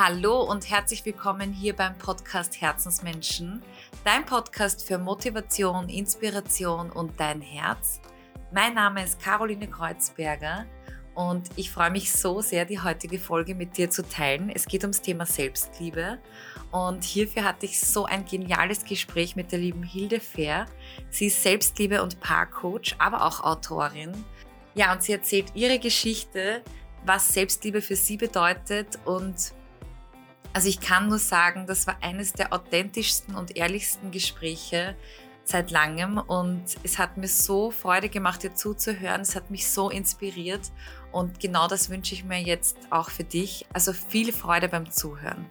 Hallo und herzlich willkommen hier beim Podcast Herzensmenschen, dein Podcast für Motivation, Inspiration und dein Herz. Mein Name ist Caroline Kreuzberger und ich freue mich so sehr, die heutige Folge mit dir zu teilen. Es geht ums Thema Selbstliebe und hierfür hatte ich so ein geniales Gespräch mit der lieben Hilde Fair. Sie ist Selbstliebe- und Paarcoach, aber auch Autorin. Ja, und sie erzählt ihre Geschichte, was Selbstliebe für sie bedeutet und also ich kann nur sagen, das war eines der authentischsten und ehrlichsten Gespräche seit langem und es hat mir so Freude gemacht, dir zuzuhören. Es hat mich so inspiriert und genau das wünsche ich mir jetzt auch für dich. Also viel Freude beim Zuhören.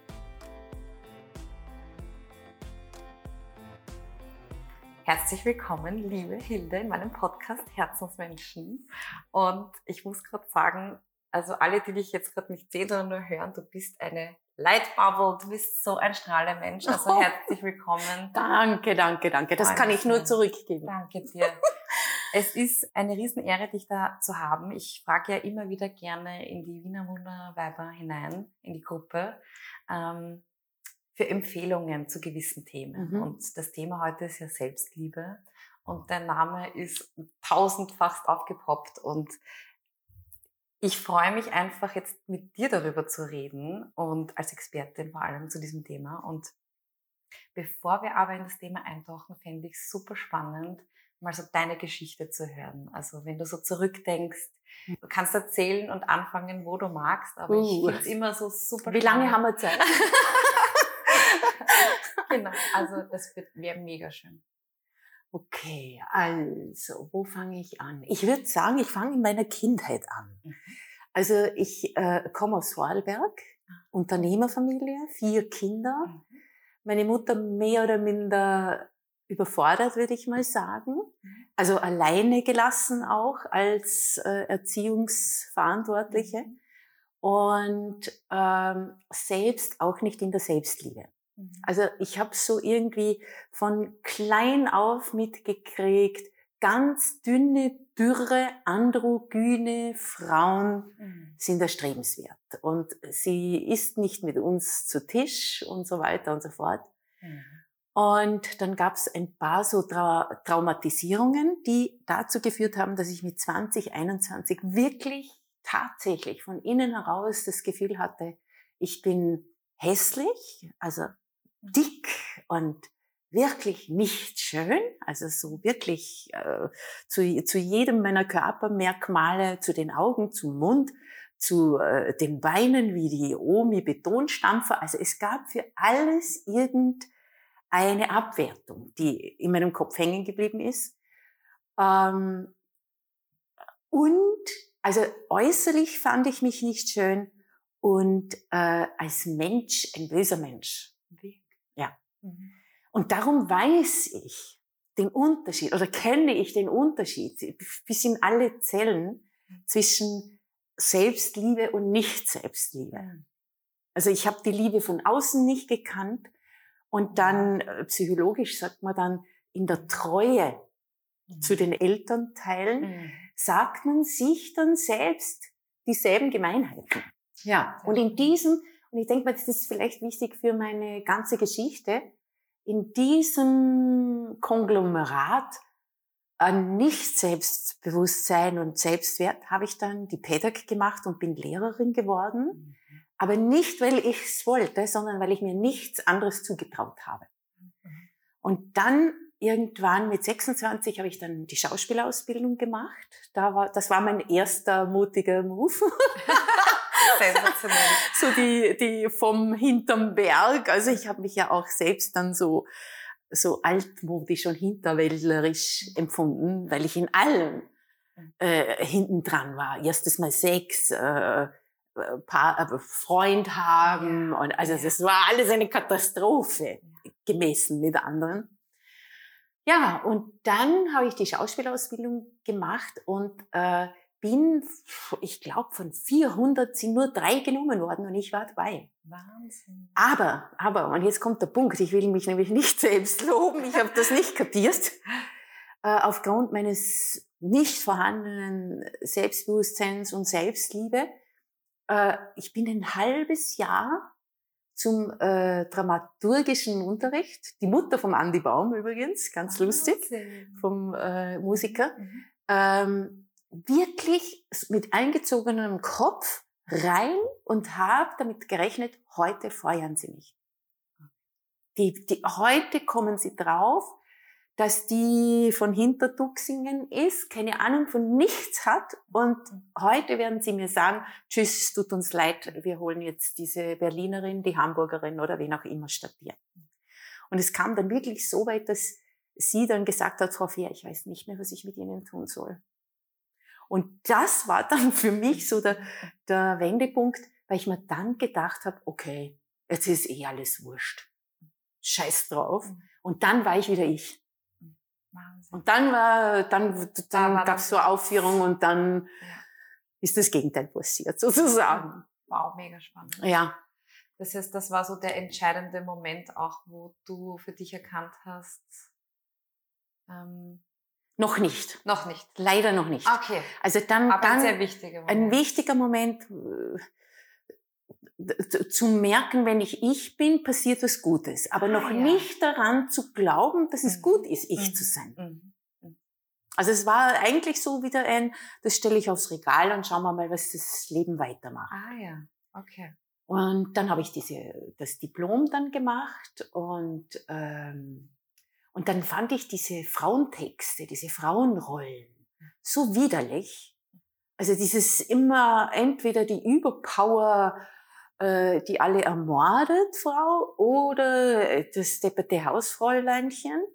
Herzlich willkommen, liebe Hilde, in meinem Podcast Herzensmenschen. Und ich muss gerade sagen, also alle, die dich jetzt gerade nicht sehen, sondern nur hören, du bist eine Lightbubble, du bist so ein strahlender Mensch. Also herzlich willkommen. Danke, danke, danke. Das danke. kann ich nur zurückgeben. Danke dir. es ist eine Riesenehre, dich da zu haben. Ich frage ja immer wieder gerne in die Wiener Wunderweiber hinein, in die Gruppe, ähm, für Empfehlungen zu gewissen Themen. Mhm. Und das Thema heute ist ja Selbstliebe. Und dein Name ist tausendfach aufgepoppt. Und ich freue mich einfach jetzt mit dir darüber zu reden und als Expertin vor allem zu diesem Thema. Und bevor wir aber in das Thema eintauchen, fände ich es super spannend, mal so deine Geschichte zu hören. Also wenn du so zurückdenkst, hm. du kannst erzählen und anfangen, wo du magst, aber uh. ich finde es immer so super Wie lange haben wir Zeit? genau, also das wäre mega schön. Okay, also, wo fange ich an? Ich würde sagen, ich fange in meiner Kindheit an. Mhm. Also ich äh, komme aus Vorarlberg, ah. Unternehmerfamilie, vier Kinder. Mhm. Meine Mutter mehr oder minder überfordert, würde ich mal sagen. Mhm. Also alleine gelassen auch als äh, Erziehungsverantwortliche. Und ähm, selbst auch nicht in der Selbstliebe. Mhm. Also ich habe so irgendwie von klein auf mitgekriegt, ganz dünne, dürre, androgyne Frauen mhm. sind erstrebenswert. Und sie isst nicht mit uns zu Tisch und so weiter und so fort. Mhm. Und dann gab es ein paar so Tra Traumatisierungen, die dazu geführt haben, dass ich mit 20, 21 wirklich tatsächlich von innen heraus das Gefühl hatte, ich bin hässlich, also dick und wirklich nicht schön, also so wirklich äh, zu, zu jedem meiner Körpermerkmale, zu den Augen, zum Mund, zu äh, den Beinen wie die Omi Betonstampfer. Also es gab für alles irgendeine Abwertung, die in meinem Kopf hängen geblieben ist. Ähm, und also äußerlich fand ich mich nicht schön und äh, als Mensch ein böser Mensch. Mhm. Und darum weiß ich den Unterschied oder kenne ich den Unterschied bis in alle Zellen zwischen Selbstliebe und Nicht-Selbstliebe. Also ich habe die Liebe von außen nicht gekannt und dann äh, psychologisch sagt man dann in der Treue mhm. zu den Elternteilen mhm. sagt man sich dann selbst dieselben Gemeinheiten. Ja, und in diesem und ich denke mal, das ist vielleicht wichtig für meine ganze Geschichte. In diesem Konglomerat an Nicht-Selbstbewusstsein und Selbstwert habe ich dann die Pädagogik gemacht und bin Lehrerin geworden. Mhm. Aber nicht, weil ich es wollte, sondern weil ich mir nichts anderes zugetraut habe. Mhm. Und dann irgendwann mit 26 habe ich dann die Schauspielausbildung gemacht. Da war, das war mein erster mutiger Move. Sensationell. so die, die vom hinterm Berg. Also ich habe mich ja auch selbst dann so, so altmodisch und hinterwäldlerisch empfunden, weil ich in allem äh, hinten dran war. Erstes Mal Sex, äh, Paar, äh, Freund haben und also es war alles eine Katastrophe gemessen mit anderen. Ja, und dann habe ich die Schauspielausbildung gemacht und äh, bin, ich glaube, von 400 sind nur drei genommen worden und ich war dabei. Wahnsinn. Aber, aber, und jetzt kommt der Punkt, ich will mich nämlich nicht selbst loben, ich habe das nicht kapiert. Äh, aufgrund meines nicht vorhandenen Selbstbewusstseins und Selbstliebe. Äh, ich bin ein halbes Jahr zum äh, dramaturgischen Unterricht. Die Mutter vom Andy Baum übrigens, ganz lustig, vom äh, Musiker. Mhm. Ähm, wirklich mit eingezogenem Kopf rein und habe damit gerechnet, heute feuern sie mich. Die, die, heute kommen sie drauf, dass die von Hintertuxingen ist, keine Ahnung von nichts hat und heute werden sie mir sagen, tschüss, tut uns leid, wir holen jetzt diese Berlinerin, die Hamburgerin oder wen auch immer statt dir. Und es kam dann wirklich so weit, dass sie dann gesagt hat, Frau Fehr, ich weiß nicht mehr, was ich mit Ihnen tun soll. Und das war dann für mich so der, der Wendepunkt, weil ich mir dann gedacht habe, okay, jetzt ist eh alles wurscht. Scheiß drauf. Mhm. Und dann war ich wieder ich. Wahnsinn. Und dann war, dann, dann da gab es so Aufführung und dann ja. ist das Gegenteil passiert, sozusagen. Wow, mega spannend. Ja. Das heißt, das war so der entscheidende Moment auch, wo du für dich erkannt hast, ähm, noch nicht. Noch nicht. Leider noch nicht. Okay. Also dann, Aber dann ein sehr wichtiger Moment. Ein wichtiger Moment zu merken, wenn ich ich bin, passiert was Gutes. Aber ah, noch ja. nicht daran zu glauben, dass es mhm. gut ist, ich mhm. zu sein. Mhm. mhm. Also es war eigentlich so wieder ein, das stelle ich aufs Regal und schauen wir mal, was das Leben weitermacht. Ah ja, okay. Und dann habe ich diese, das Diplom dann gemacht und ähm, und dann fand ich diese Frauentexte, diese Frauenrollen so widerlich. Also dieses immer entweder die Überpower, äh, die alle ermordet, Frau, oder das depperte Hausfräuleinchen.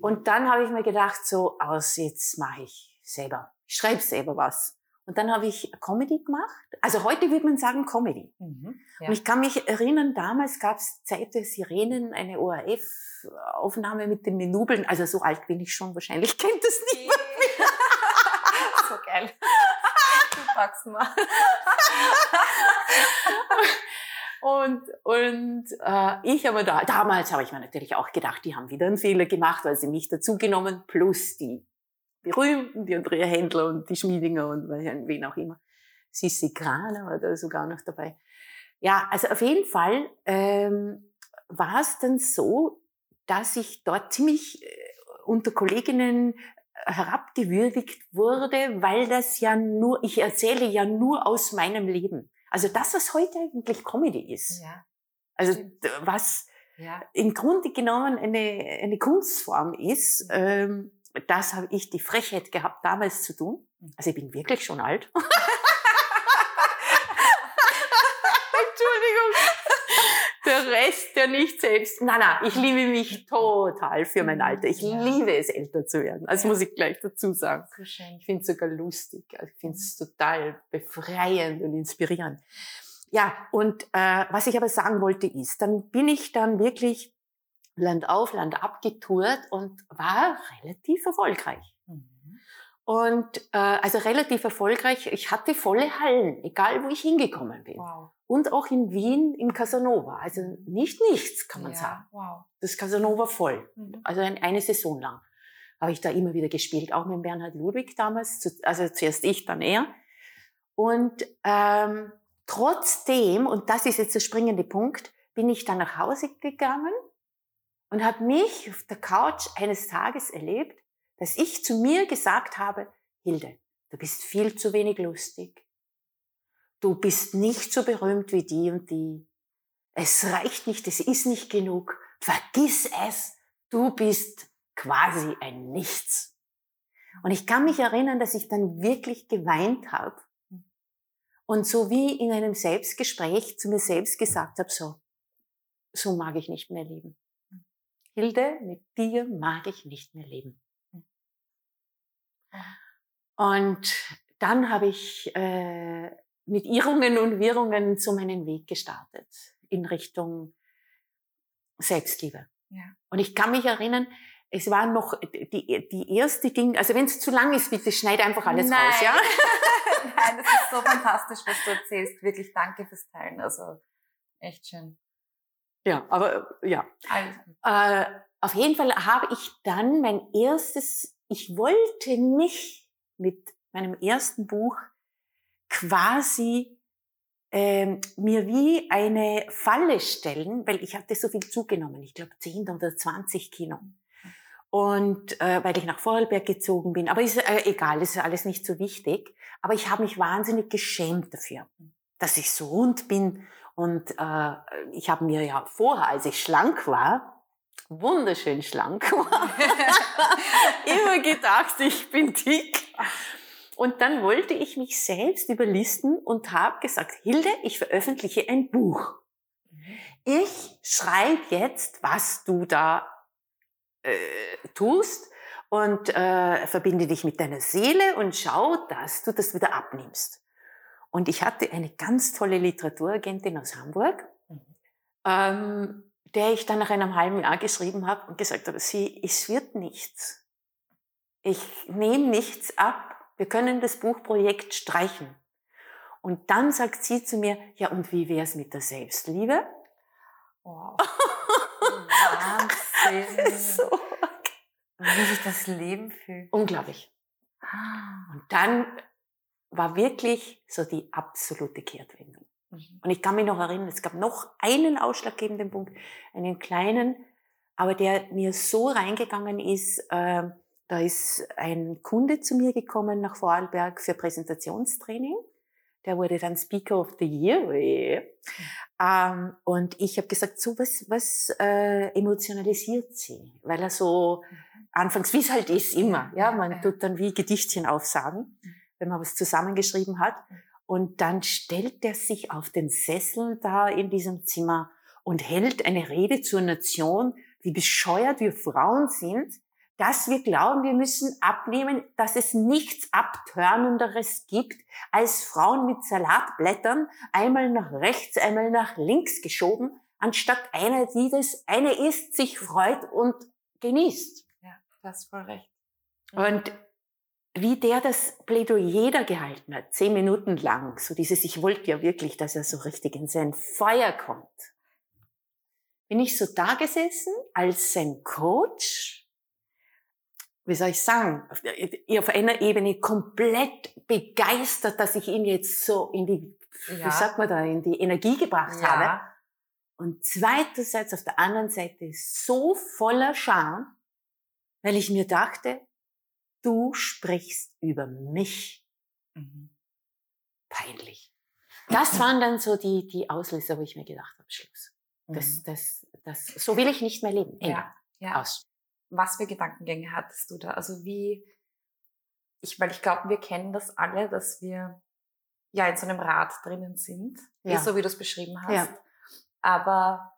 Und dann habe ich mir gedacht, so aus, jetzt mache ich selber. Ich schreibe selber was. Und dann habe ich Comedy gemacht. Also heute würde man sagen Comedy. Mhm, ja. Und ich kann mich erinnern, damals gab es Zeit der Sirenen, eine ORF-Aufnahme mit den Menubeln. Also so alt bin ich schon, wahrscheinlich kennt das niemand mehr. so geil. Du packst mal. Und, und äh, ich aber da, damals habe ich mir natürlich auch gedacht, die haben wieder einen Fehler gemacht, weil sie mich dazugenommen, plus die berühmten, die Andrea Händler und die Schmiedinger und wen auch immer. Sissi Kraner war da sogar noch dabei. Ja, also auf jeden Fall ähm, war es dann so, dass ich dort ziemlich äh, unter Kolleginnen äh, herabgewürdigt wurde, weil das ja nur, ich erzähle ja nur aus meinem Leben. Also das, was heute eigentlich Comedy ist. Ja. Also was ja. im Grunde genommen eine, eine Kunstform ist, ähm, das habe ich die Frechheit gehabt, damals zu tun. Mhm. Also ich bin wirklich schon alt. Entschuldigung. Der Rest, der nicht selbst. Nein, nein, ich liebe mich total für mein Alter. Ich ja. liebe es, älter zu werden. Das muss ich gleich dazu sagen. So ich finde es sogar lustig. Also ich finde es total befreiend und inspirierend. Ja, und äh, was ich aber sagen wollte ist, dann bin ich dann wirklich Land auf, Land ab getourt und war relativ erfolgreich. Mhm. Und äh, also relativ erfolgreich. Ich hatte volle Hallen, egal wo ich hingekommen bin. Wow. Und auch in Wien im Casanova. Also nicht nichts, kann man ja, sagen. Wow. Das Casanova voll. Mhm. Also ein, eine Saison lang habe ich da immer wieder gespielt, auch mit Bernhard Ludwig damals. Also zuerst ich, dann er. Und ähm, trotzdem, und das ist jetzt der springende Punkt, bin ich dann nach Hause gegangen und habe mich auf der Couch eines Tages erlebt, dass ich zu mir gesagt habe, Hilde, du bist viel zu wenig lustig. Du bist nicht so berühmt wie die und die. Es reicht nicht, es ist nicht genug. Vergiss es. Du bist quasi ein Nichts. Und ich kann mich erinnern, dass ich dann wirklich geweint habe und so wie in einem Selbstgespräch zu mir selbst gesagt habe, so, so mag ich nicht mehr leben. Hilde, mit dir mag ich nicht mehr leben. Und dann habe ich äh, mit Irrungen und Wirrungen so meinen Weg gestartet in Richtung Selbstliebe. Ja. Und ich kann mich erinnern, es war noch die, die erste Ding, also wenn es zu lang ist, bitte schneid einfach alles Nein. raus, ja? Nein, das ist so fantastisch, was du erzählst. Wirklich danke fürs Teilen. Also echt schön. Ja, aber ja. Äh, auf jeden Fall habe ich dann mein erstes, ich wollte mich mit meinem ersten Buch quasi ähm, mir wie eine Falle stellen, weil ich hatte so viel zugenommen, ich glaube 10 oder 20 Kilo. Und äh, weil ich nach Vorarlberg gezogen bin. Aber ist äh, egal, ist alles nicht so wichtig. Aber ich habe mich wahnsinnig geschämt dafür, dass ich so rund bin. Und äh, ich habe mir ja vorher, als ich schlank war, wunderschön schlank war, immer gedacht, ich bin dick. Und dann wollte ich mich selbst überlisten und habe gesagt, Hilde, ich veröffentliche ein Buch. Ich schreibe jetzt, was du da äh, tust und äh, verbinde dich mit deiner Seele und schau, dass du das wieder abnimmst. Und ich hatte eine ganz tolle Literaturagentin aus Hamburg, mhm. ähm, der ich dann nach einem halben Jahr geschrieben habe und gesagt habe, sie, es wird nichts. Ich nehme nichts ab wir können das Buchprojekt streichen. Und dann sagt sie zu mir, ja, und wie wäre es mit der Selbstliebe? Wow. Wahnsinn. so. Wie sich das Leben fühlt. Unglaublich. Ah. Und dann war wirklich so die absolute Kehrtwendung. Mhm. Und ich kann mich noch erinnern, es gab noch einen ausschlaggebenden Punkt, einen kleinen, aber der mir so reingegangen ist, äh, da ist ein Kunde zu mir gekommen nach Vorarlberg für Präsentationstraining. Der wurde dann Speaker of the Year. Ähm, und ich habe gesagt, so was, was äh, emotionalisiert sie? Weil er so mhm. anfangs, wie es halt ist, immer. Ja, man tut dann wie Gedichtchen aufsagen, mhm. Wenn man was zusammengeschrieben hat. Mhm. Und dann stellt er sich auf den Sessel da in diesem Zimmer und hält eine Rede zur Nation, wie bescheuert wir Frauen sind, dass wir glauben, wir müssen abnehmen, dass es nichts Abtörnenderes gibt, als Frauen mit Salatblättern einmal nach rechts, einmal nach links geschoben, anstatt einer, die das eine isst, sich freut und genießt. Ja, das ist voll recht. Und wie der das Plädoyer da gehalten hat, zehn Minuten lang, so dieses, ich wollte ja wirklich, dass er so richtig in sein Feuer kommt, bin ich so da gesessen als sein Coach wie soll ich sagen, auf einer Ebene komplett begeistert, dass ich ihn jetzt so in die, ja. wie sagt man da, in die Energie gebracht ja. habe. Und zweiterseits auf der anderen Seite so voller Scham, weil ich mir dachte, du sprichst über mich. Mhm. Peinlich. Das waren dann so die, die Auslöser, wo ich mir gedacht habe, Schluss. Das, mhm. das, das, so will ich nicht mehr leben. Ja, ja. Aus was für Gedankengänge hattest du da? Also wie, ich, weil ich glaube, wir kennen das alle, dass wir ja in so einem Rad drinnen sind, ja. so wie du es beschrieben hast. Ja. Aber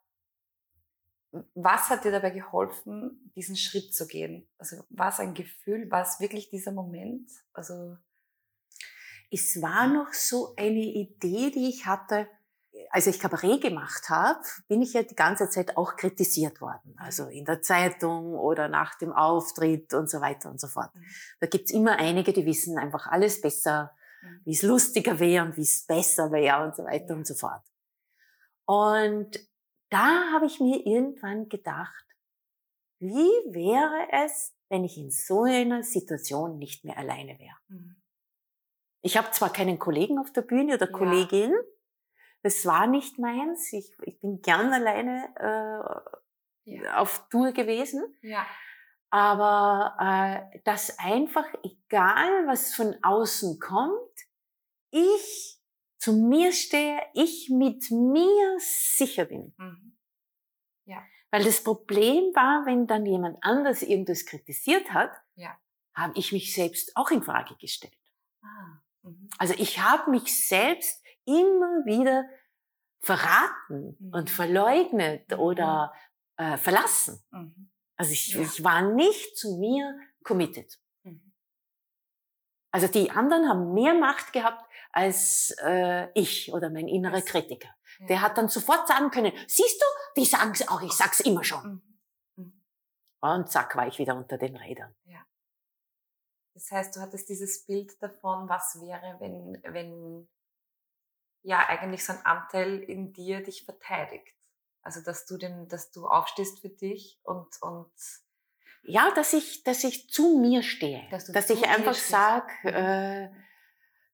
was hat dir dabei geholfen, diesen Schritt zu gehen? Also war es ein Gefühl, war es wirklich dieser Moment? Also es war noch so eine Idee, die ich hatte, als ich Kabarett gemacht habe, bin ich ja die ganze Zeit auch kritisiert worden. Also in der Zeitung oder nach dem Auftritt und so weiter und so fort. Mhm. Da gibt's immer einige, die wissen einfach alles besser, mhm. wie es lustiger wäre und wie es besser wäre und so weiter und so fort. Und da habe ich mir irgendwann gedacht, wie wäre es, wenn ich in so einer Situation nicht mehr alleine wäre? Mhm. Ich habe zwar keinen Kollegen auf der Bühne oder Kollegin, ja das war nicht meins. Ich, ich bin gern alleine äh, ja. auf Tour gewesen. Ja. Aber äh, das einfach, egal was von außen kommt, ich zu mir stehe, ich mit mir sicher bin. Mhm. Ja. Weil das Problem war, wenn dann jemand anders irgendwas kritisiert hat, ja. habe ich mich selbst auch in Frage gestellt. Ah. Mhm. Also ich habe mich selbst immer wieder verraten mhm. und verleugnet mhm. oder äh, verlassen. Mhm. Also ich, ja. ich war nicht zu mir committed. Mhm. Also die anderen haben mehr Macht gehabt als äh, ich oder mein innerer Kritiker. Ja. Der hat dann sofort sagen können, siehst du, die sagen es auch, ich sag's immer schon. Mhm. Mhm. Und zack, war ich wieder unter den Rädern. Ja. Das heißt, du hattest dieses Bild davon, was wäre, wenn, wenn ja eigentlich so ein Anteil in dir dich verteidigt. Also dass du den, dass du aufstehst für dich und und ja, dass ich, dass ich zu mir stehe, dass, dass ich einfach sage, mhm. äh,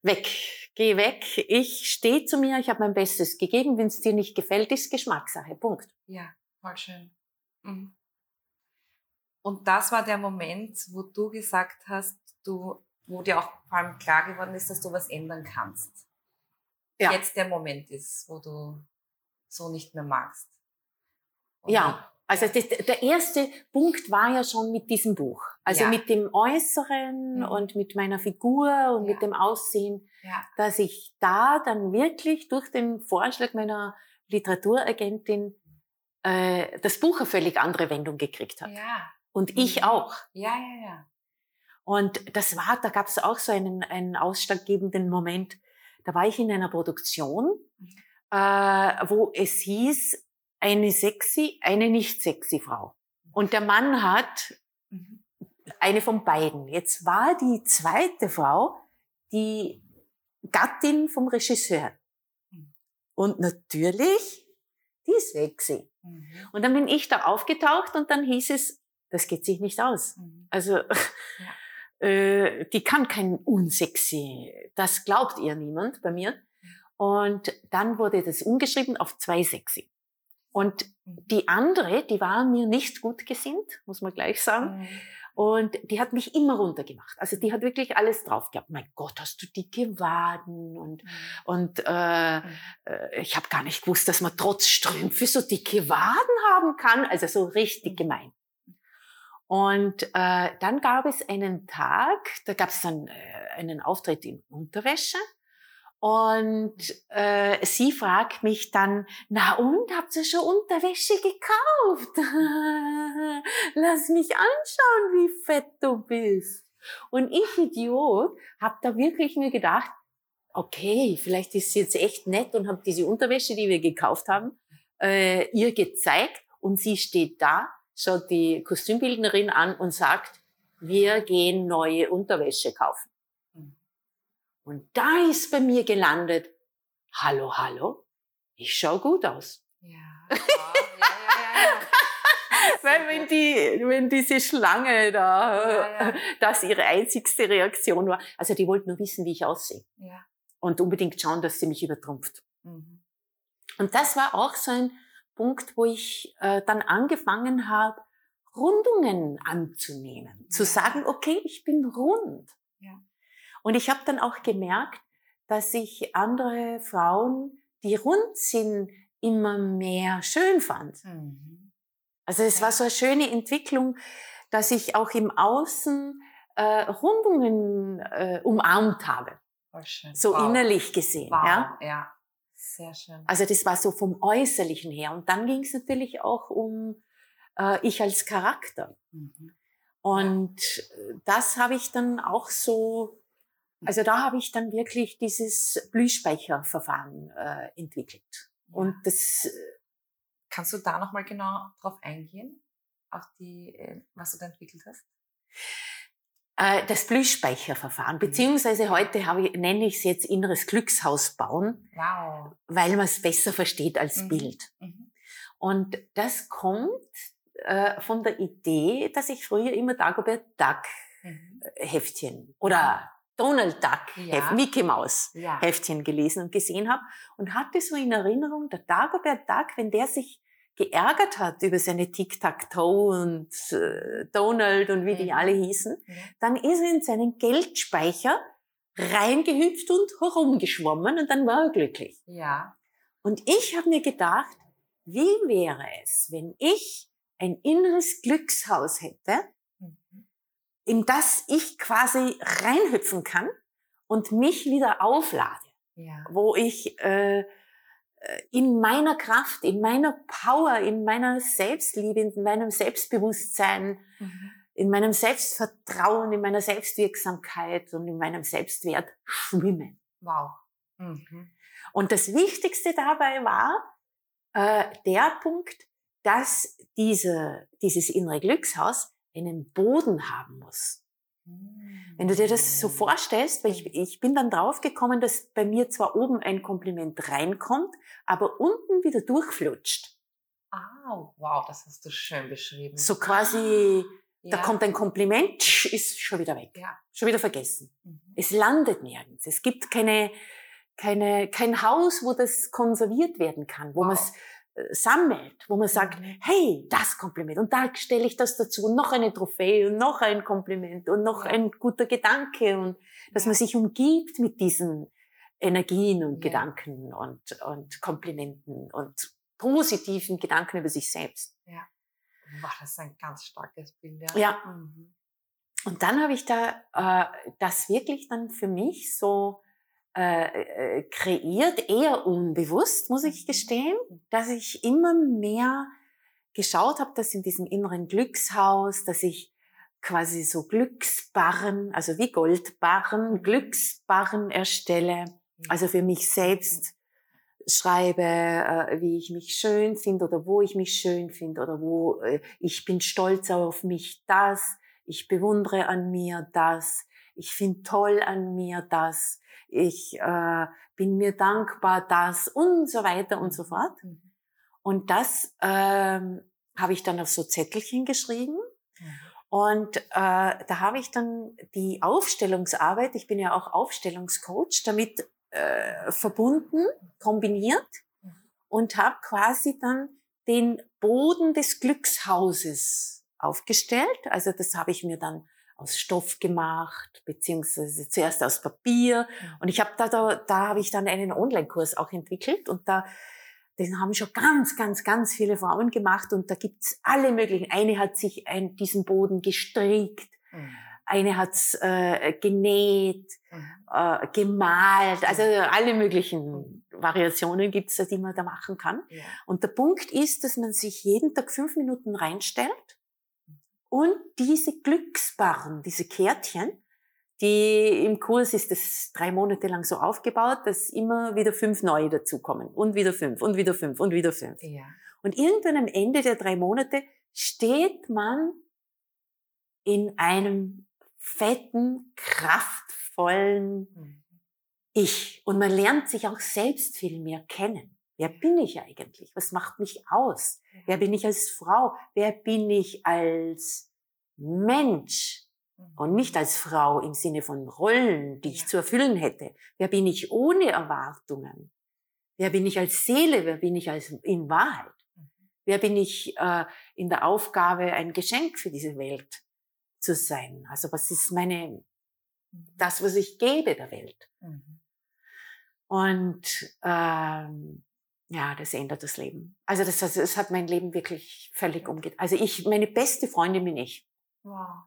weg, geh weg. Ich stehe zu mir, ich habe mein Bestes gegeben. Wenn es dir nicht gefällt, ist Geschmackssache. Punkt. Ja, voll schön. Mhm. Und das war der Moment, wo du gesagt hast, du, wo dir auch vor allem klar geworden ist, dass du was ändern kannst. Ja. Jetzt der Moment ist, wo du so nicht mehr magst. Und ja, also das, der erste Punkt war ja schon mit diesem Buch. Also ja. mit dem Äußeren mhm. und mit meiner Figur und ja. mit dem Aussehen, ja. dass ich da dann wirklich durch den Vorschlag meiner Literaturagentin äh, das Buch eine völlig andere Wendung gekriegt hat. Ja. Und ich mhm. auch. Ja, ja, ja. Und das war, da gab es auch so einen, einen ausschlaggebenden Moment. Da war ich in einer Produktion, mhm. äh, wo es hieß, eine sexy, eine nicht sexy Frau. Und der Mann hat mhm. eine von beiden. Jetzt war die zweite Frau die Gattin vom Regisseur. Mhm. Und natürlich die sexy. Mhm. Und dann bin ich da aufgetaucht und dann hieß es, das geht sich nicht aus. Mhm. Also ja. äh, die kann kein unsexy. Das glaubt ihr niemand bei mir. Und dann wurde das umgeschrieben auf zwei sexy. Und mhm. die andere, die war mir nicht gut gesinnt, muss man gleich sagen. Mhm. Und die hat mich immer runtergemacht. Also die hat wirklich alles drauf gehabt. Mein Gott, hast du dicke Waden und mhm. und äh, äh, ich habe gar nicht gewusst, dass man trotz Strümpfe so dicke Waden haben kann. Also so richtig gemein. Und äh, dann gab es einen Tag, da gab es dann äh, einen Auftritt in Unterwäsche und äh, sie fragt mich dann, na und, habt ihr schon Unterwäsche gekauft? Lass mich anschauen, wie fett du bist. Und ich, Idiot, habe da wirklich mir gedacht, okay, vielleicht ist sie jetzt echt nett und habe diese Unterwäsche, die wir gekauft haben, äh, ihr gezeigt und sie steht da, schaut die Kostümbildnerin an und sagt, wir gehen neue Unterwäsche kaufen. Und da ist bei mir gelandet, hallo, hallo, ich schau gut aus. Ja, ja, ja, ja, ja. Weil wenn die, wenn diese Schlange da, das ihre einzigste Reaktion war. Also die wollten nur wissen, wie ich aussehe. Ja. Und unbedingt schauen, dass sie mich übertrumpft. Mhm. Und das war auch so ein Punkt, wo ich äh, dann angefangen habe, Rundungen anzunehmen. Zu sagen, okay, ich bin rund. Ja. Und ich habe dann auch gemerkt, dass ich andere Frauen, die rund sind, immer mehr schön fand. Mhm. Also es war so eine schöne Entwicklung, dass ich auch im Außen äh, Rundungen äh, umarmt habe. Oh, so wow. innerlich gesehen. Wow. Ja? ja, sehr schön. Also das war so vom Äußerlichen her. Und dann ging es natürlich auch um äh, ich als Charakter. Mhm. Und das habe ich dann auch so also da habe ich dann wirklich dieses Blühspeicherverfahren äh, entwickelt. Ja. Und das. Kannst du da nochmal genau drauf eingehen, auf die, äh, was du da entwickelt hast? Äh, das Blühspeicherverfahren, mhm. beziehungsweise heute habe ich, nenne ich es jetzt inneres Glückshaus bauen, wow. weil man es besser versteht als mhm. Bild. Mhm. Und das kommt äh, von der Idee, dass ich früher immer Dagobert Duck mhm. Heftchen oder Donald Duck, ja. Mickey Mouse ja. Heftchen gelesen und gesehen habe und hatte so in Erinnerung, der Dagobert Duck, wenn der sich geärgert hat über seine Tic-Tac-Toe und äh, Donald und wie die alle hießen, dann ist er in seinen Geldspeicher reingehüpft und herumgeschwommen und dann war er glücklich. Ja. Und ich habe mir gedacht, wie wäre es, wenn ich ein inneres Glückshaus hätte, in das ich quasi reinhüpfen kann und mich wieder auflade. Ja. Wo ich äh, äh, in meiner Kraft, in meiner Power, in meiner Selbstliebe, in meinem Selbstbewusstsein, mhm. in meinem Selbstvertrauen, in meiner Selbstwirksamkeit und in meinem Selbstwert schwimme. Wow. Mhm. Und das Wichtigste dabei war äh, der Punkt, dass diese, dieses innere Glückshaus einen Boden haben muss. Wenn du dir das so hm. vorstellst, weil ich, ich bin dann draufgekommen, dass bei mir zwar oben ein Kompliment reinkommt, aber unten wieder durchflutscht. Ah, wow, das hast du schön beschrieben. So quasi Da kommt ein Kompliment, ist schon wieder weg. Ja. Schon wieder vergessen. Mhm. Es landet nirgends. Es gibt keine, keine, kein Haus, wo das konserviert werden kann, wo Wow. man es sammelt, wo man sagt, Mhm. hey, das Kompliment und da stelle ich das dazu und noch eine Trophäe und noch ein Kompliment und noch Ja. ein guter Gedanke und dass Ja. man sich umgibt mit diesen Energien und Ja. Gedanken und, und Komplimenten und positiven Gedanken über sich selbst. Wow, das ist ein ganz starkes Bild. Ja. Ja. Mhm. Und dann habe ich da äh, das wirklich dann für mich so äh, äh, kreiert, eher unbewusst, muss ich Mhm. gestehen, dass ich immer mehr geschaut habe, dass in diesem inneren Glückshaus, dass ich quasi so Glücksbarren, also wie Goldbarren, Glücksbarren erstelle, also für mich selbst schreibe, äh, wie ich mich schön finde oder wo ich mich schön finde oder wo äh, ich bin stolz auf mich, das, ich bewundere an mir das, ich finde toll an mir das, ich äh, bin mir dankbar das und so weiter und so fort. Mhm. Und das ähm, habe ich dann auf so Zettelchen geschrieben. Mhm. Und äh, da habe ich dann die Aufstellungsarbeit, ich bin ja auch Aufstellungscoach, damit äh, verbunden, kombiniert Mhm. und habe quasi dann den Boden des Glückshauses aufgestellt. Also das habe ich mir dann aus Stoff gemacht, beziehungsweise zuerst aus Papier. Mhm. Und ich habe da, da, da habe ich dann einen Online-Kurs auch entwickelt und da den haben schon ganz, ganz, ganz viele Frauen gemacht und da gibt's alle möglichen. Eine hat sich ein, diesen Boden gestrickt, Mhm. eine hat's äh, genäht, Mhm. äh, gemalt, also alle möglichen Variationen gibt's da, die man da machen kann. Ja. Und der Punkt ist, dass man sich jeden Tag fünf Minuten reinstellt und diese Glücksbarren, diese Kärtchen, die im Kurs ist das drei Monate lang so aufgebaut, dass immer wieder fünf neue dazukommen und wieder fünf und wieder fünf und wieder fünf. Ja. Und irgendwann am Ende der drei Monate steht man in einem fetten, kraftvollen Mhm. Ich. Und man lernt sich auch selbst viel mehr kennen. Wer bin ich eigentlich? Was macht mich aus? Wer bin ich als Frau? Wer bin ich als Mensch? Mhm. Und nicht als Frau im Sinne von Rollen, die ich Ja. zu erfüllen hätte. Wer bin ich ohne Erwartungen? Wer bin ich als Seele? Wer bin ich als in Wahrheit? Mhm. Wer bin ich äh, in der Aufgabe, ein Geschenk für diese Welt zu sein? Also was ist meine, Mhm. das, was ich gebe der Welt? Mhm. Und ähm, ja, das ändert das Leben. Also das, das, das hat mein Leben wirklich völlig umgedreht. Also ich, meine beste Freundin bin ich. Wow.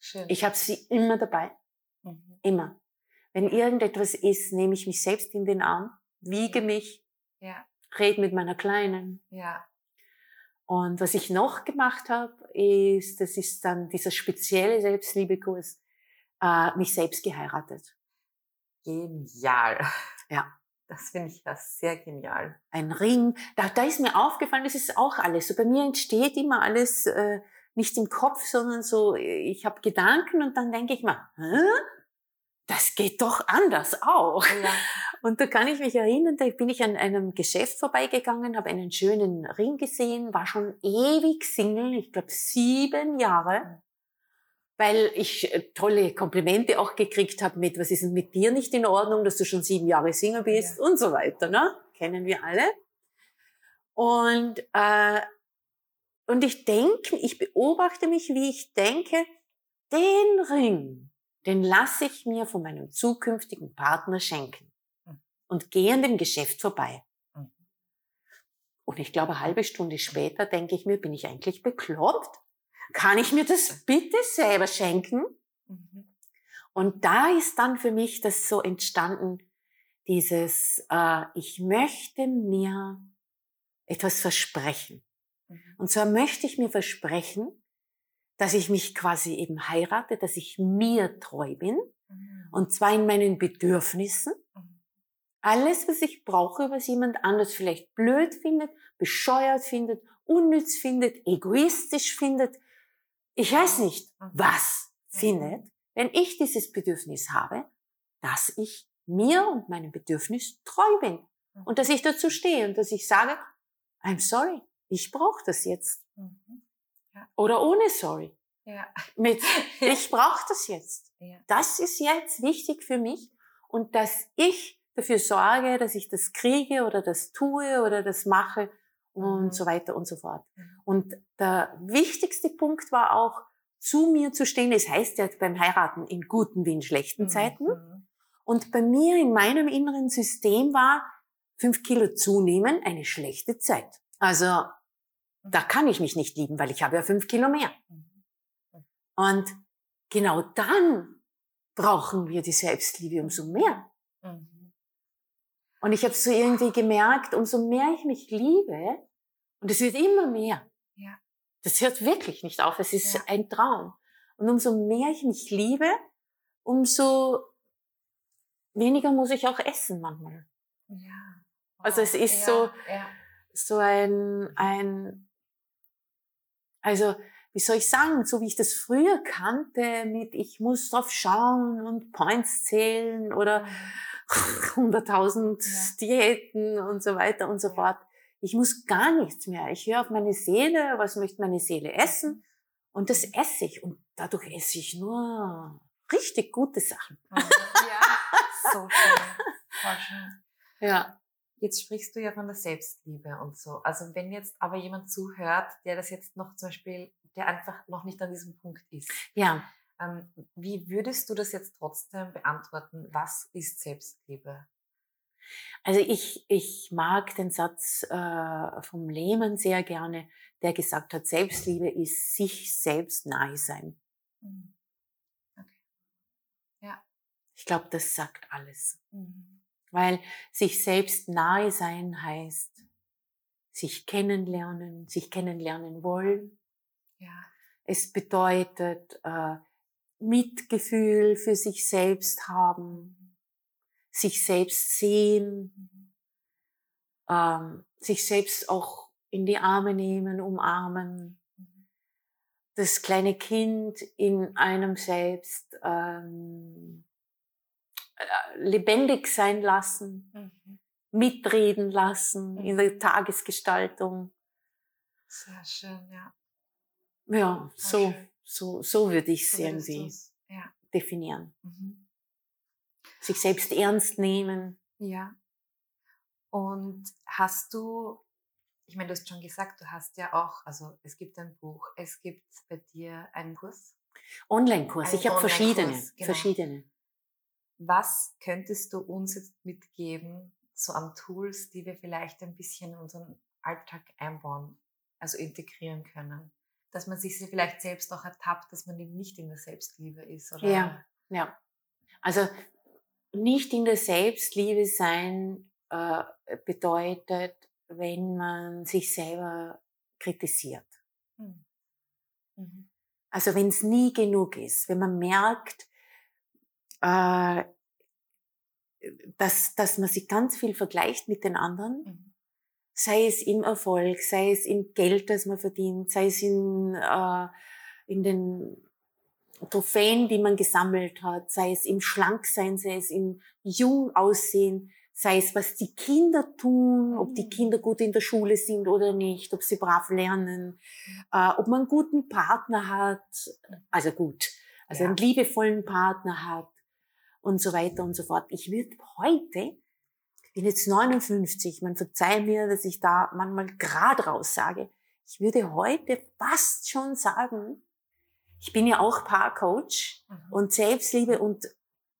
Schön. Ich habe sie immer dabei, Mhm. immer. Wenn irgendetwas ist, nehme ich mich selbst in den Arm, wiege mich, Ja. rede mit meiner Kleinen. Ja. Und was ich noch gemacht habe, ist, das ist dann dieser spezielle Selbstliebekurs, äh, mich selbst geheiratet. Genial. Ja. Das finde ich ja sehr genial. ein Ring. Da, da ist mir aufgefallen, das ist auch alles. So bei mir entsteht immer alles äh, nicht im Kopf, sondern so, ich habe Gedanken und dann denke ich mal, Hä? das geht doch anders auch. Ja. Und da kann ich mich erinnern, da bin ich an einem Geschäft vorbeigegangen, habe einen schönen Ring gesehen, war schon ewig Single, ich glaube sieben Jahre, weil ich äh, tolle Komplimente auch gekriegt habe mit, was ist denn mit dir nicht in Ordnung, dass du schon sieben Jahre Single bist Ja. und so weiter, ne? Kennen wir alle. Und, äh, und ich denke, ich beobachte mich, wie ich denke, den Ring, den lasse ich mir von meinem zukünftigen Partner schenken Mhm. und gehe an dem Geschäft vorbei. Mhm. Und ich glaube, eine halbe Stunde später denke ich mir, bin ich eigentlich bekloppt? Kann ich mir das bitte selber schenken? Mhm. Und da ist dann für mich das so entstanden, dieses, äh, ich möchte mir etwas versprechen. Mhm. Und zwar möchte ich mir versprechen, dass ich mich quasi eben heirate, dass ich mir treu bin, Mhm. und zwar in meinen Bedürfnissen. Alles, was ich brauche, was jemand anders vielleicht blöd findet, bescheuert findet, unnütz findet, egoistisch findet, ich weiß nicht, Mhm. was Mhm. findet, wenn ich dieses Bedürfnis habe, dass ich mir und meinem Bedürfnis treu bin Mhm. und dass ich dazu stehe und dass ich sage, I'm sorry, ich brauche das jetzt Mhm. oder ohne sorry. Ja. Mit, ich brauche das jetzt. Ja. Das ist jetzt wichtig für mich und dass ich dafür sorge, dass ich das kriege oder das tue oder das mache und mhm. so weiter und so fort. Mhm. Und der wichtigste Punkt war auch, zu mir zu stehen. Es das heißt ja beim Heiraten in guten wie in schlechten mhm. Zeiten. Und bei mir in meinem inneren System war fünf Kilo zunehmen eine schlechte Zeit. Also da kann ich mich nicht lieben, weil ich habe ja fünf Kilo mehr. Und genau dann brauchen wir die Selbstliebe umso mehr. Und ich habe so irgendwie gemerkt, umso mehr ich mich liebe, und es wird immer mehr. Ja. Das hört wirklich nicht auf. Es ist ja. ein Traum. Und umso mehr ich mich liebe, umso weniger muss ich auch essen manchmal. Ja. Wow. Also es ist ja. so, so ein, ein, also wie soll ich sagen, so wie ich das früher kannte, mit ich muss drauf schauen und Points zählen oder 100.000 mhm. ja. Diäten und so weiter und so ja. fort. Ich muss gar nichts mehr. Ich höre auf meine Seele, was möchte meine Seele essen und das esse ich und dadurch esse ich nur richtig gute Sachen. Mhm. Ja, so schön. Voll schön. Ja. Jetzt sprichst du ja von der Selbstliebe und so. Also wenn jetzt aber jemand zuhört, der das jetzt noch zum Beispiel der einfach noch nicht an diesem Punkt ist. Ja. Ähm, wie würdest du das jetzt trotzdem beantworten? Was ist Selbstliebe? Also ich, ich mag den Satz äh, vom Lehmann sehr gerne, der gesagt hat, Selbstliebe ist sich selbst nahe sein. Mhm. Okay. Ja. Ich glaube, das sagt alles. Mhm. Weil sich selbst nahe sein heißt, sich kennenlernen, sich kennenlernen wollen, ja. Es bedeutet äh, Mitgefühl für sich selbst haben, sich selbst sehen, mhm. ähm, sich selbst auch in die Arme nehmen, umarmen, mhm. das kleine Kind in einem selbst ähm, äh, lebendig sein lassen, mhm. mitreden lassen in der Tagesgestaltung. Sehr schön, ja. Ja, so, so, so würde ich es irgendwie ja. definieren. Mhm. Sich selbst ernst nehmen. Ja. Und hast du, ich meine, du hast schon gesagt, du hast ja auch, also es gibt ein Buch, es gibt bei dir einen Kurs. Online-Kurs, ich habe verschiedene, genau. verschiedene. Was könntest du uns jetzt mitgeben, so an Tools, die wir vielleicht ein bisschen in unseren Alltag einbauen, also integrieren können? dass man sich vielleicht selbst auch ertappt, dass man eben nicht in der Selbstliebe ist. Oder? Ja, ja. Also nicht in der Selbstliebe sein äh, bedeutet, wenn man sich selber kritisiert. Hm. Mhm. Also wenn es nie genug ist, wenn man merkt, äh, dass, dass man sich ganz viel vergleicht mit den anderen, mhm sei es im Erfolg, sei es im Geld, das man verdient, sei es in, äh, in den Trophäen, die man gesammelt hat, sei es im Schlanksein, sei es im jung aussehen, sei es was die Kinder tun, ob die mhm. Kinder gut in der Schule sind oder nicht, ob sie brav lernen, äh, ob man einen guten Partner hat, also gut, also ja. einen liebevollen Partner hat und so weiter und so fort. Ich würde heute bin jetzt 59, man verzeiht mir, dass ich da manchmal gerade raus sage. Ich würde heute fast schon sagen, ich bin ja auch Paarcoach mhm. und Selbstliebe und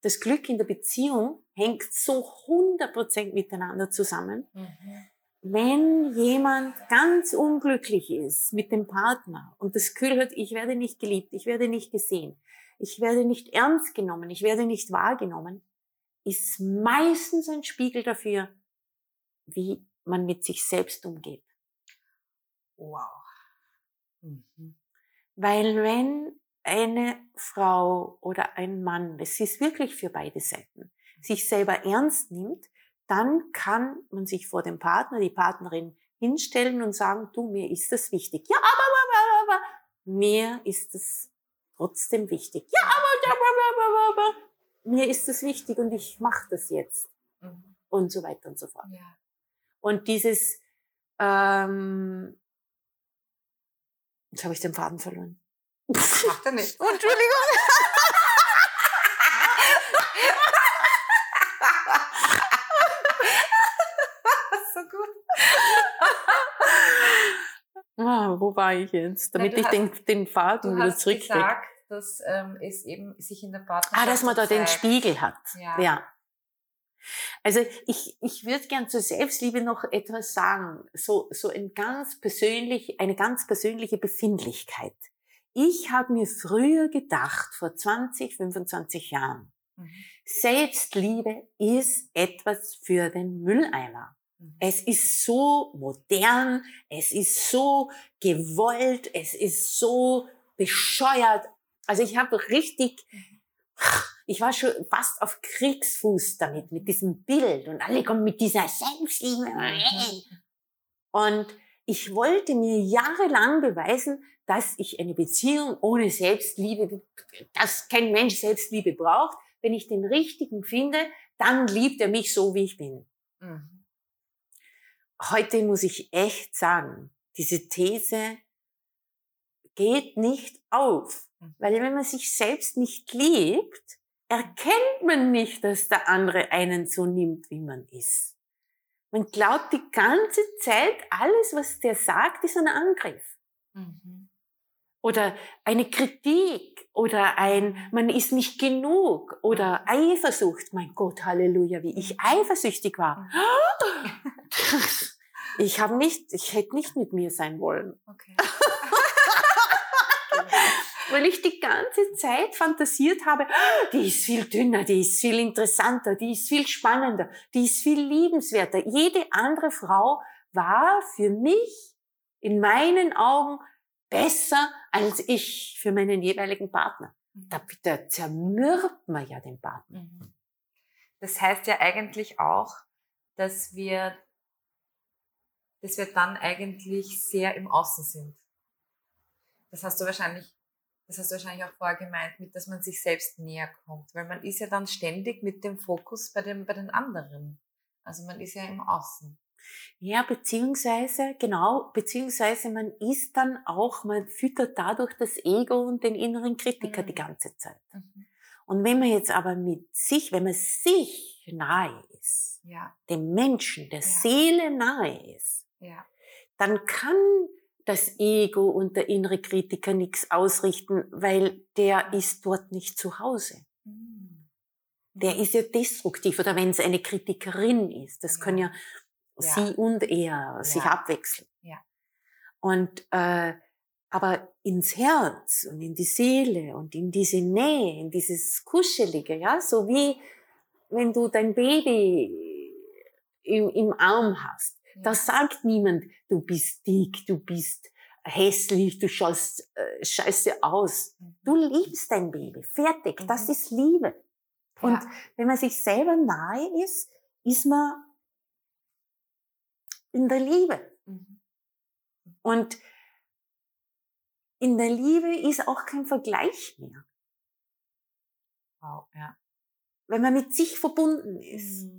das Glück in der Beziehung hängt so 100% miteinander zusammen. Mhm. Wenn jemand ganz unglücklich ist mit dem Partner und das Gefühl hat, ich werde nicht geliebt, ich werde nicht gesehen, ich werde nicht ernst genommen, ich werde nicht wahrgenommen, ist meistens ein Spiegel dafür, wie man mit sich selbst umgeht. Wow. Mhm. Weil wenn eine Frau oder ein Mann, es ist wirklich für beide Seiten, sich selber ernst nimmt, dann kann man sich vor dem Partner, die Partnerin hinstellen und sagen, du, mir ist das wichtig. Ja, aber, aber, aber, aber, mir ist das trotzdem wichtig. Ja, aber, aber, aber, aber, aber mir ist das wichtig und ich mache das jetzt. Mhm. Und so weiter und so fort. Ja. Und dieses, ähm, jetzt habe ich den Faden verloren. Macht er nicht. Entschuldigung. so gut. Ah, wo war ich jetzt? Damit Nein, ich den, den Faden wieder hast zurückkriege. gesagt, dass ähm, es eben sich in der Partnerschaft Ah, dass man da den. Spiegel hat. Ja. ja. Also ich, ich würde gern zur Selbstliebe noch etwas sagen. So, so ein ganz persönlich, eine ganz persönliche Befindlichkeit. Ich habe mir früher gedacht, vor 20, 25 Jahren, Mhm. Selbstliebe ist etwas für den Mülleimer. Mhm. Es ist so modern, es ist so gewollt, es ist so bescheuert. Also ich habe richtig, ich war schon fast auf Kriegsfuß damit, mit diesem Bild und alle kommen mit dieser Selbstliebe. Und ich wollte mir jahrelang beweisen, dass ich eine Beziehung ohne Selbstliebe, dass kein Mensch Selbstliebe braucht. Wenn ich den richtigen finde, dann liebt er mich so, wie ich bin. Mhm. Heute muss ich echt sagen, diese These geht nicht auf. Mhm. Weil wenn man sich selbst nicht liebt, erkennt man nicht, dass der andere einen so nimmt, wie man ist. Man glaubt die ganze Zeit, alles, was der sagt, ist ein Angriff. Mhm. Oder eine Kritik oder ein, man ist nicht genug oder Eifersucht. Mein Gott, Halleluja, wie ich eifersüchtig war. Ich habe nicht, ich hätte nicht mit mir sein wollen. Okay. weil ich die ganze Zeit fantasiert habe, die ist viel dünner, die ist viel interessanter, die ist viel spannender, die ist viel liebenswerter. Jede andere Frau war für mich in meinen Augen besser als ich für meinen jeweiligen Partner. Da, da zermürbt man ja den Partner. Mhm. Das heißt ja eigentlich auch, dass wir, dass wir dann eigentlich sehr im Außen sind. Das hast du wahrscheinlich, das hast du wahrscheinlich auch vorher gemeint, mit, dass man sich selbst näher kommt, weil man ist ja dann ständig mit dem Fokus bei dem, bei den anderen. Also man ist ja im Außen. Ja, beziehungsweise, genau, beziehungsweise man ist dann auch, man füttert dadurch das Ego und den inneren Kritiker Mhm. die ganze Zeit. Mhm. Und wenn man jetzt aber mit sich, wenn man sich nahe ist, Ja, dem Menschen, der Ja. Seele nahe ist, ja. dann kann das Ego und der innere Kritiker nichts ausrichten, weil der ist dort nicht zu Hause. Mhm. Der ist ja destruktiv. Oder wenn es eine Kritikerin ist, das Ja. können ja, Ja. sie und er sich Ja. abwechseln. Ja. Und äh, aber ins Herz und in die Seele und in diese Nähe, in dieses Kuschelige, ja, so wie wenn du dein Baby im, im Arm hast. Da sagt niemand, du bist dick, du bist hässlich, du schaust äh, scheiße aus. Du liebst dein Baby. Fertig. Das Mhm. ist Liebe. Und ja. wenn man sich selber nahe ist, ist man in der Liebe. Mhm. Und in der Liebe ist auch kein Vergleich mehr. Wow, ja. Wenn man mit sich verbunden ist. Mhm.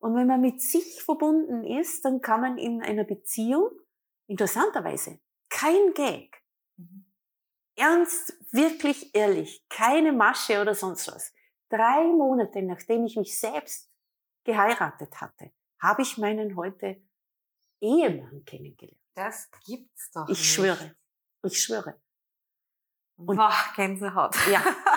Und wenn man mit sich verbunden ist, dann kann man in einer Beziehung, interessanterweise, kein Gag, Mhm. ernst, wirklich ehrlich, keine Masche oder sonst was. Drei Monate nachdem ich mich selbst geheiratet hatte, habe ich meinen heute Ehemann kennengelernt. Das gibt's doch. Ich nicht. schwöre. Ich schwöre. Und- Boah, Gänsehaut. Ja.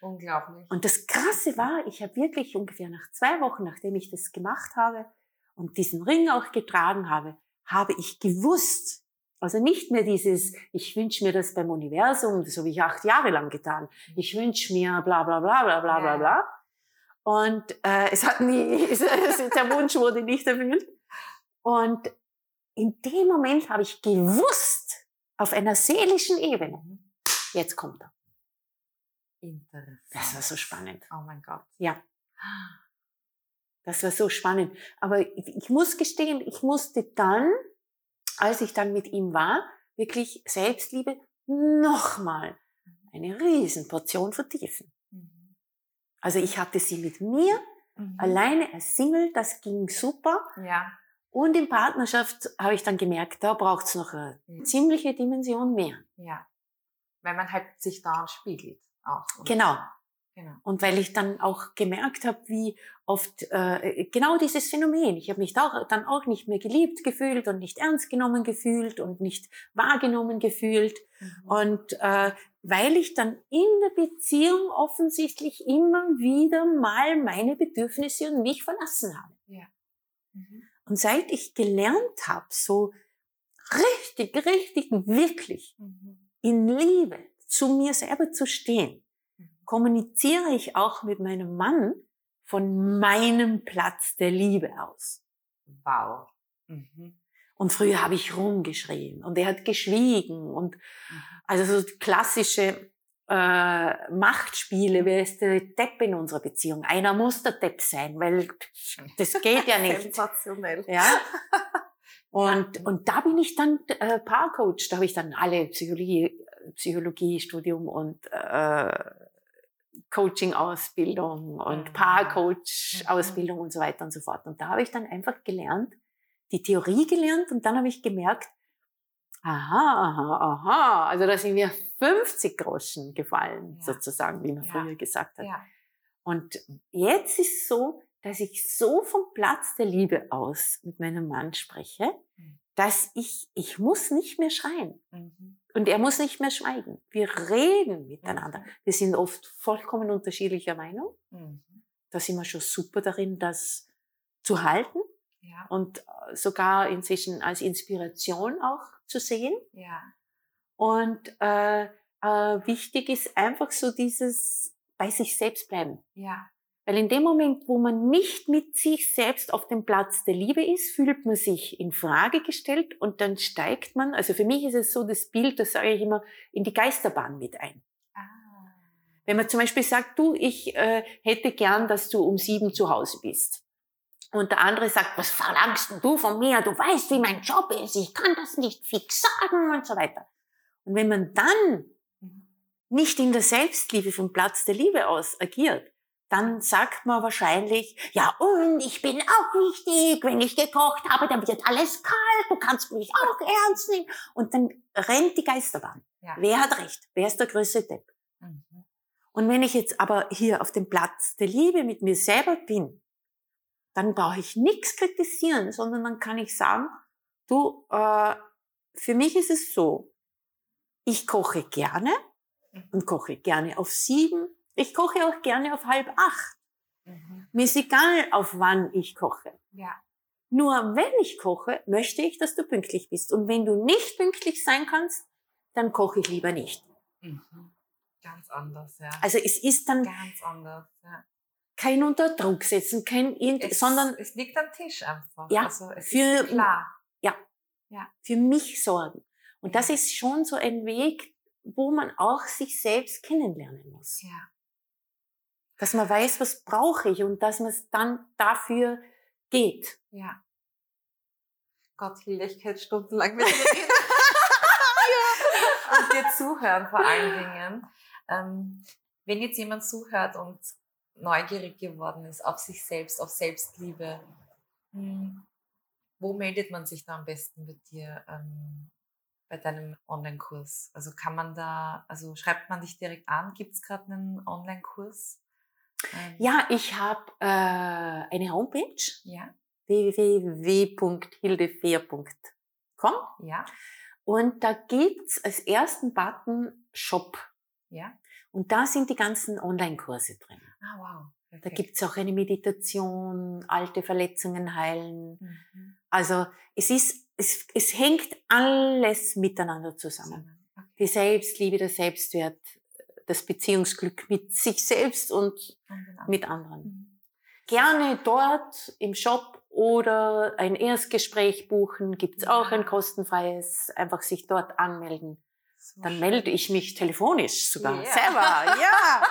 Unglaublich. Und das Krasse war, ich habe wirklich ungefähr nach zwei Wochen, nachdem ich das gemacht habe und diesen Ring auch getragen habe, habe ich gewusst, also nicht mehr dieses, ich wünsche mir das beim Universum, das habe ich acht Jahre lang getan, ich wünsche mir bla bla bla bla bla bla Ja. bla. Und äh, es hat nie, der Wunsch wurde nicht erfüllt. Und in dem Moment habe ich gewusst, auf einer seelischen Ebene, Mhm. jetzt kommt er. Interessant. Das war so spannend. Oh mein Gott. Ja. Das war so spannend. Aber ich, muss gestehen, ich musste dann, als ich dann mit ihm war, wirklich Selbstliebe nochmal eine Riesenportion vertiefen. Mhm. Also ich hatte sie mit mir, Mhm. alleine als Single, das ging super. Ja. Und in Partnerschaft habe ich dann gemerkt, da braucht es noch eine Mhm. ziemliche Dimension mehr. Ja. Weil man halt sich daran spiegelt auch. Genau. Genau. Und weil ich dann auch gemerkt habe, wie oft äh, genau dieses Phänomen. Ich habe mich da, dann auch nicht mehr geliebt gefühlt und nicht ernst genommen gefühlt und nicht wahrgenommen gefühlt. Mhm. Und äh, weil ich dann in der Beziehung offensichtlich immer wieder mal meine Bedürfnisse und mich verlassen habe. Ja. Mhm. Und seit ich gelernt habe, so richtig, richtig, wirklich mhm. in Liebe zu mir selber zu stehen, kommuniziere ich auch mit meinem Mann von meinem Platz der Liebe aus. Wow. Mhm. Und früher habe ich rumgeschrien und er hat geschwiegen und mhm. also so klassische äh, Machtspiele, wer ist der Depp in unserer Beziehung? Einer muss der Depp sein, weil das geht ja nicht. Sensationell. Ja. Und, und da bin ich dann äh, Paarcoach, da habe ich dann alle Psychologie, Psychologiestudium und äh, Coaching-Ausbildung und mhm. Paar-Coach-Ausbildung und so weiter und so fort. Und da habe ich dann einfach gelernt, die Theorie gelernt und dann habe ich gemerkt, aha, aha, aha, also da sind mir 50 Groschen gefallen, ja. sozusagen, wie man ja. früher gesagt hat. Ja. Und jetzt ist es so, dass ich so vom Platz der Liebe aus mit meinem Mann spreche, mhm. dass ich, ich muss nicht mehr schreien. Mhm. Und er muss nicht mehr schweigen. Wir reden miteinander. Wir sind oft vollkommen unterschiedlicher Meinung. Mhm. Da sind wir schon super darin, das zu halten ja. und äh, sogar inzwischen als Inspiration auch zu sehen. Ja. Und äh, äh, wichtig ist einfach so dieses bei sich selbst bleiben. Ja. Weil in dem Moment, wo man nicht mit sich selbst auf dem Platz der Liebe ist, fühlt man sich in Frage gestellt und dann steigt man, also für mich ist es so das Bild, das sage ich immer, in die Geisterbahn mit ein. Ah. Wenn man zum Beispiel sagt, du, ich äh, hätte gern, dass du um sieben zu Hause bist. Und der andere sagt, was verlangst du von mir? Du weißt, wie mein Job ist. Ich kann das nicht fix sagen und so weiter. Und wenn man dann mhm. nicht in der Selbstliebe vom Platz der Liebe aus agiert, dann sagt man wahrscheinlich, ja, und ich bin auch wichtig, wenn ich gekocht habe, dann wird alles kalt, du kannst mich auch ernst nehmen. Und dann rennt die Geisterbahn. Ja. Wer hat recht? Wer ist der größte Depp? Mhm. Und wenn ich jetzt aber hier auf dem Platz der Liebe mit mir selber bin, dann brauche ich nichts kritisieren, sondern dann kann ich sagen, du, äh, für mich ist es so, ich koche gerne mhm. und koche gerne auf sieben ich koche auch gerne auf halb acht. Mhm. Mir ist egal, auf wann ich koche. Ja. Nur wenn ich koche, möchte ich, dass du pünktlich bist. Und wenn du nicht pünktlich sein kannst, dann koche ich lieber nicht. Mhm. Ganz anders, ja. Also es ist dann ganz anders, ja. kein Unterdruck setzen, kein es, sondern es liegt am Tisch einfach. Ja, also es für, ist klar. Ja, ja, für mich sorgen. Und das ist schon so ein Weg, wo man auch sich selbst kennenlernen muss. Ja dass man weiß, was brauche ich und dass man es dann dafür geht. Ja. Gott, Hilde, ich könnte stundenlang mit dir reden. ja. Und dir zuhören vor allen Dingen. Ähm, wenn jetzt jemand zuhört und neugierig geworden ist auf sich selbst, auf Selbstliebe, hm, wo meldet man sich da am besten mit dir ähm, bei deinem Online-Kurs? Also kann man da, also schreibt man dich direkt an? Gibt es gerade einen Online-Kurs? Ähm. Ja, ich habe äh, eine Homepage. Ja. www.hildefehr.com. Ja. Und da gibt's als ersten Button Shop. Ja. Und da sind die ganzen Online-Kurse drin. Ah, wow. Perfekt. Da gibt's auch eine Meditation, alte Verletzungen heilen. Mhm. Also es ist, es, es hängt alles miteinander zusammen. Okay. Die Selbstliebe, der Selbstwert, das Beziehungsglück mit sich selbst und mit anderen. Mhm. Gerne dort im Shop oder ein Erstgespräch buchen, gibt's auch ein kostenfreies, einfach sich dort anmelden. So Dann melde ich mich telefonisch sogar yeah. selber. Ja.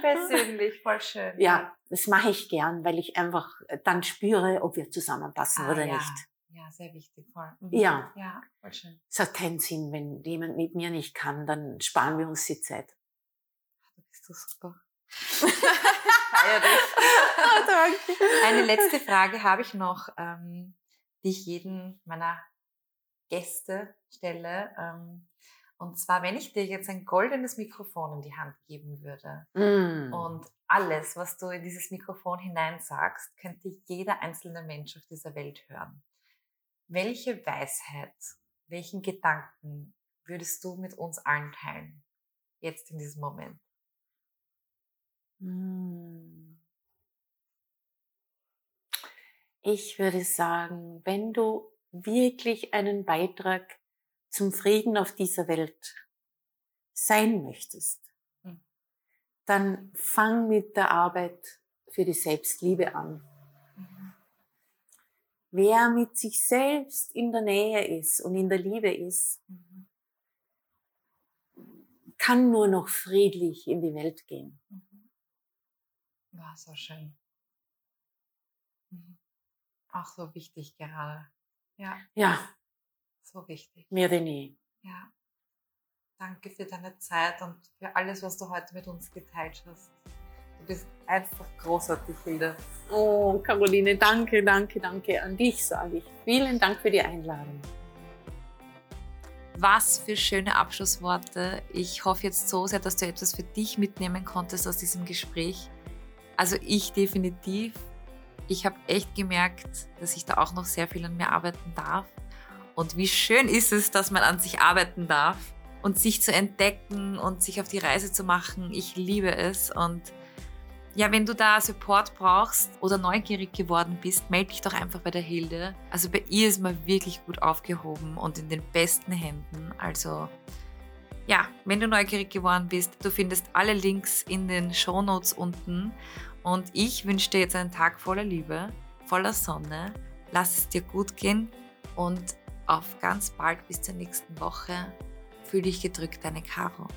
Persönlich, voll schön. Ja, das mache ich gern, weil ich einfach dann spüre, ob wir zusammenpassen ah, oder ja. nicht. Ja, sehr wichtig, voll. Mhm. Ja. Ja, voll schön. Es hat keinen Sinn, wenn jemand mit mir nicht kann, dann sparen wir uns die Zeit. Du bist so super. Feier dich. oh. Eine letzte Frage habe ich noch, ähm, die ich jeden meiner Gäste stelle. Ähm, Und zwar, wenn ich dir jetzt ein goldenes Mikrofon in die Hand geben würde Mm. und alles, was du in dieses Mikrofon hineinsagst, könnte jeder einzelne Mensch auf dieser Welt hören. Welche Weisheit, welchen Gedanken würdest du mit uns allen teilen? Jetzt in diesem Moment. Mm. Ich würde sagen, wenn du wirklich einen Beitrag zum Frieden auf dieser Welt sein möchtest, Mhm. dann fang mit der Arbeit für die Selbstliebe an. Wer mit sich selbst in der Nähe ist und in der Liebe ist, Mhm. kann nur noch friedlich in die Welt gehen. Mhm. War so schön. Mhm. Auch so wichtig gerade. Ja, Ja, so wichtig. mehr denn je. Ja. Danke für deine Zeit und für alles, was du heute mit uns geteilt hast. Du bist einfach großartig, Hilde. Oh, Caroline, danke, danke, danke an dich, sage ich. Vielen Dank für die Einladung. Was für schöne Abschlussworte. Ich hoffe jetzt so sehr, dass du etwas für dich mitnehmen konntest aus diesem Gespräch. Also ich definitiv. Ich habe echt gemerkt, dass ich da auch noch sehr viel an mir arbeiten darf. Und wie schön ist es, dass man an sich arbeiten darf und sich zu entdecken und sich auf die Reise zu machen. Ich liebe es. Und ja, wenn du da Support brauchst oder neugierig geworden bist, melde dich doch einfach bei der Hilde. Also bei ihr ist man wirklich gut aufgehoben und in den besten Händen. Also ja, wenn du neugierig geworden bist, du findest alle Links in den Shownotes unten. Und ich wünsche dir jetzt einen Tag voller Liebe, voller Sonne. Lass es dir gut gehen und auf ganz bald bis zur nächsten Woche. Fühl dich gedrückt, deine Caro.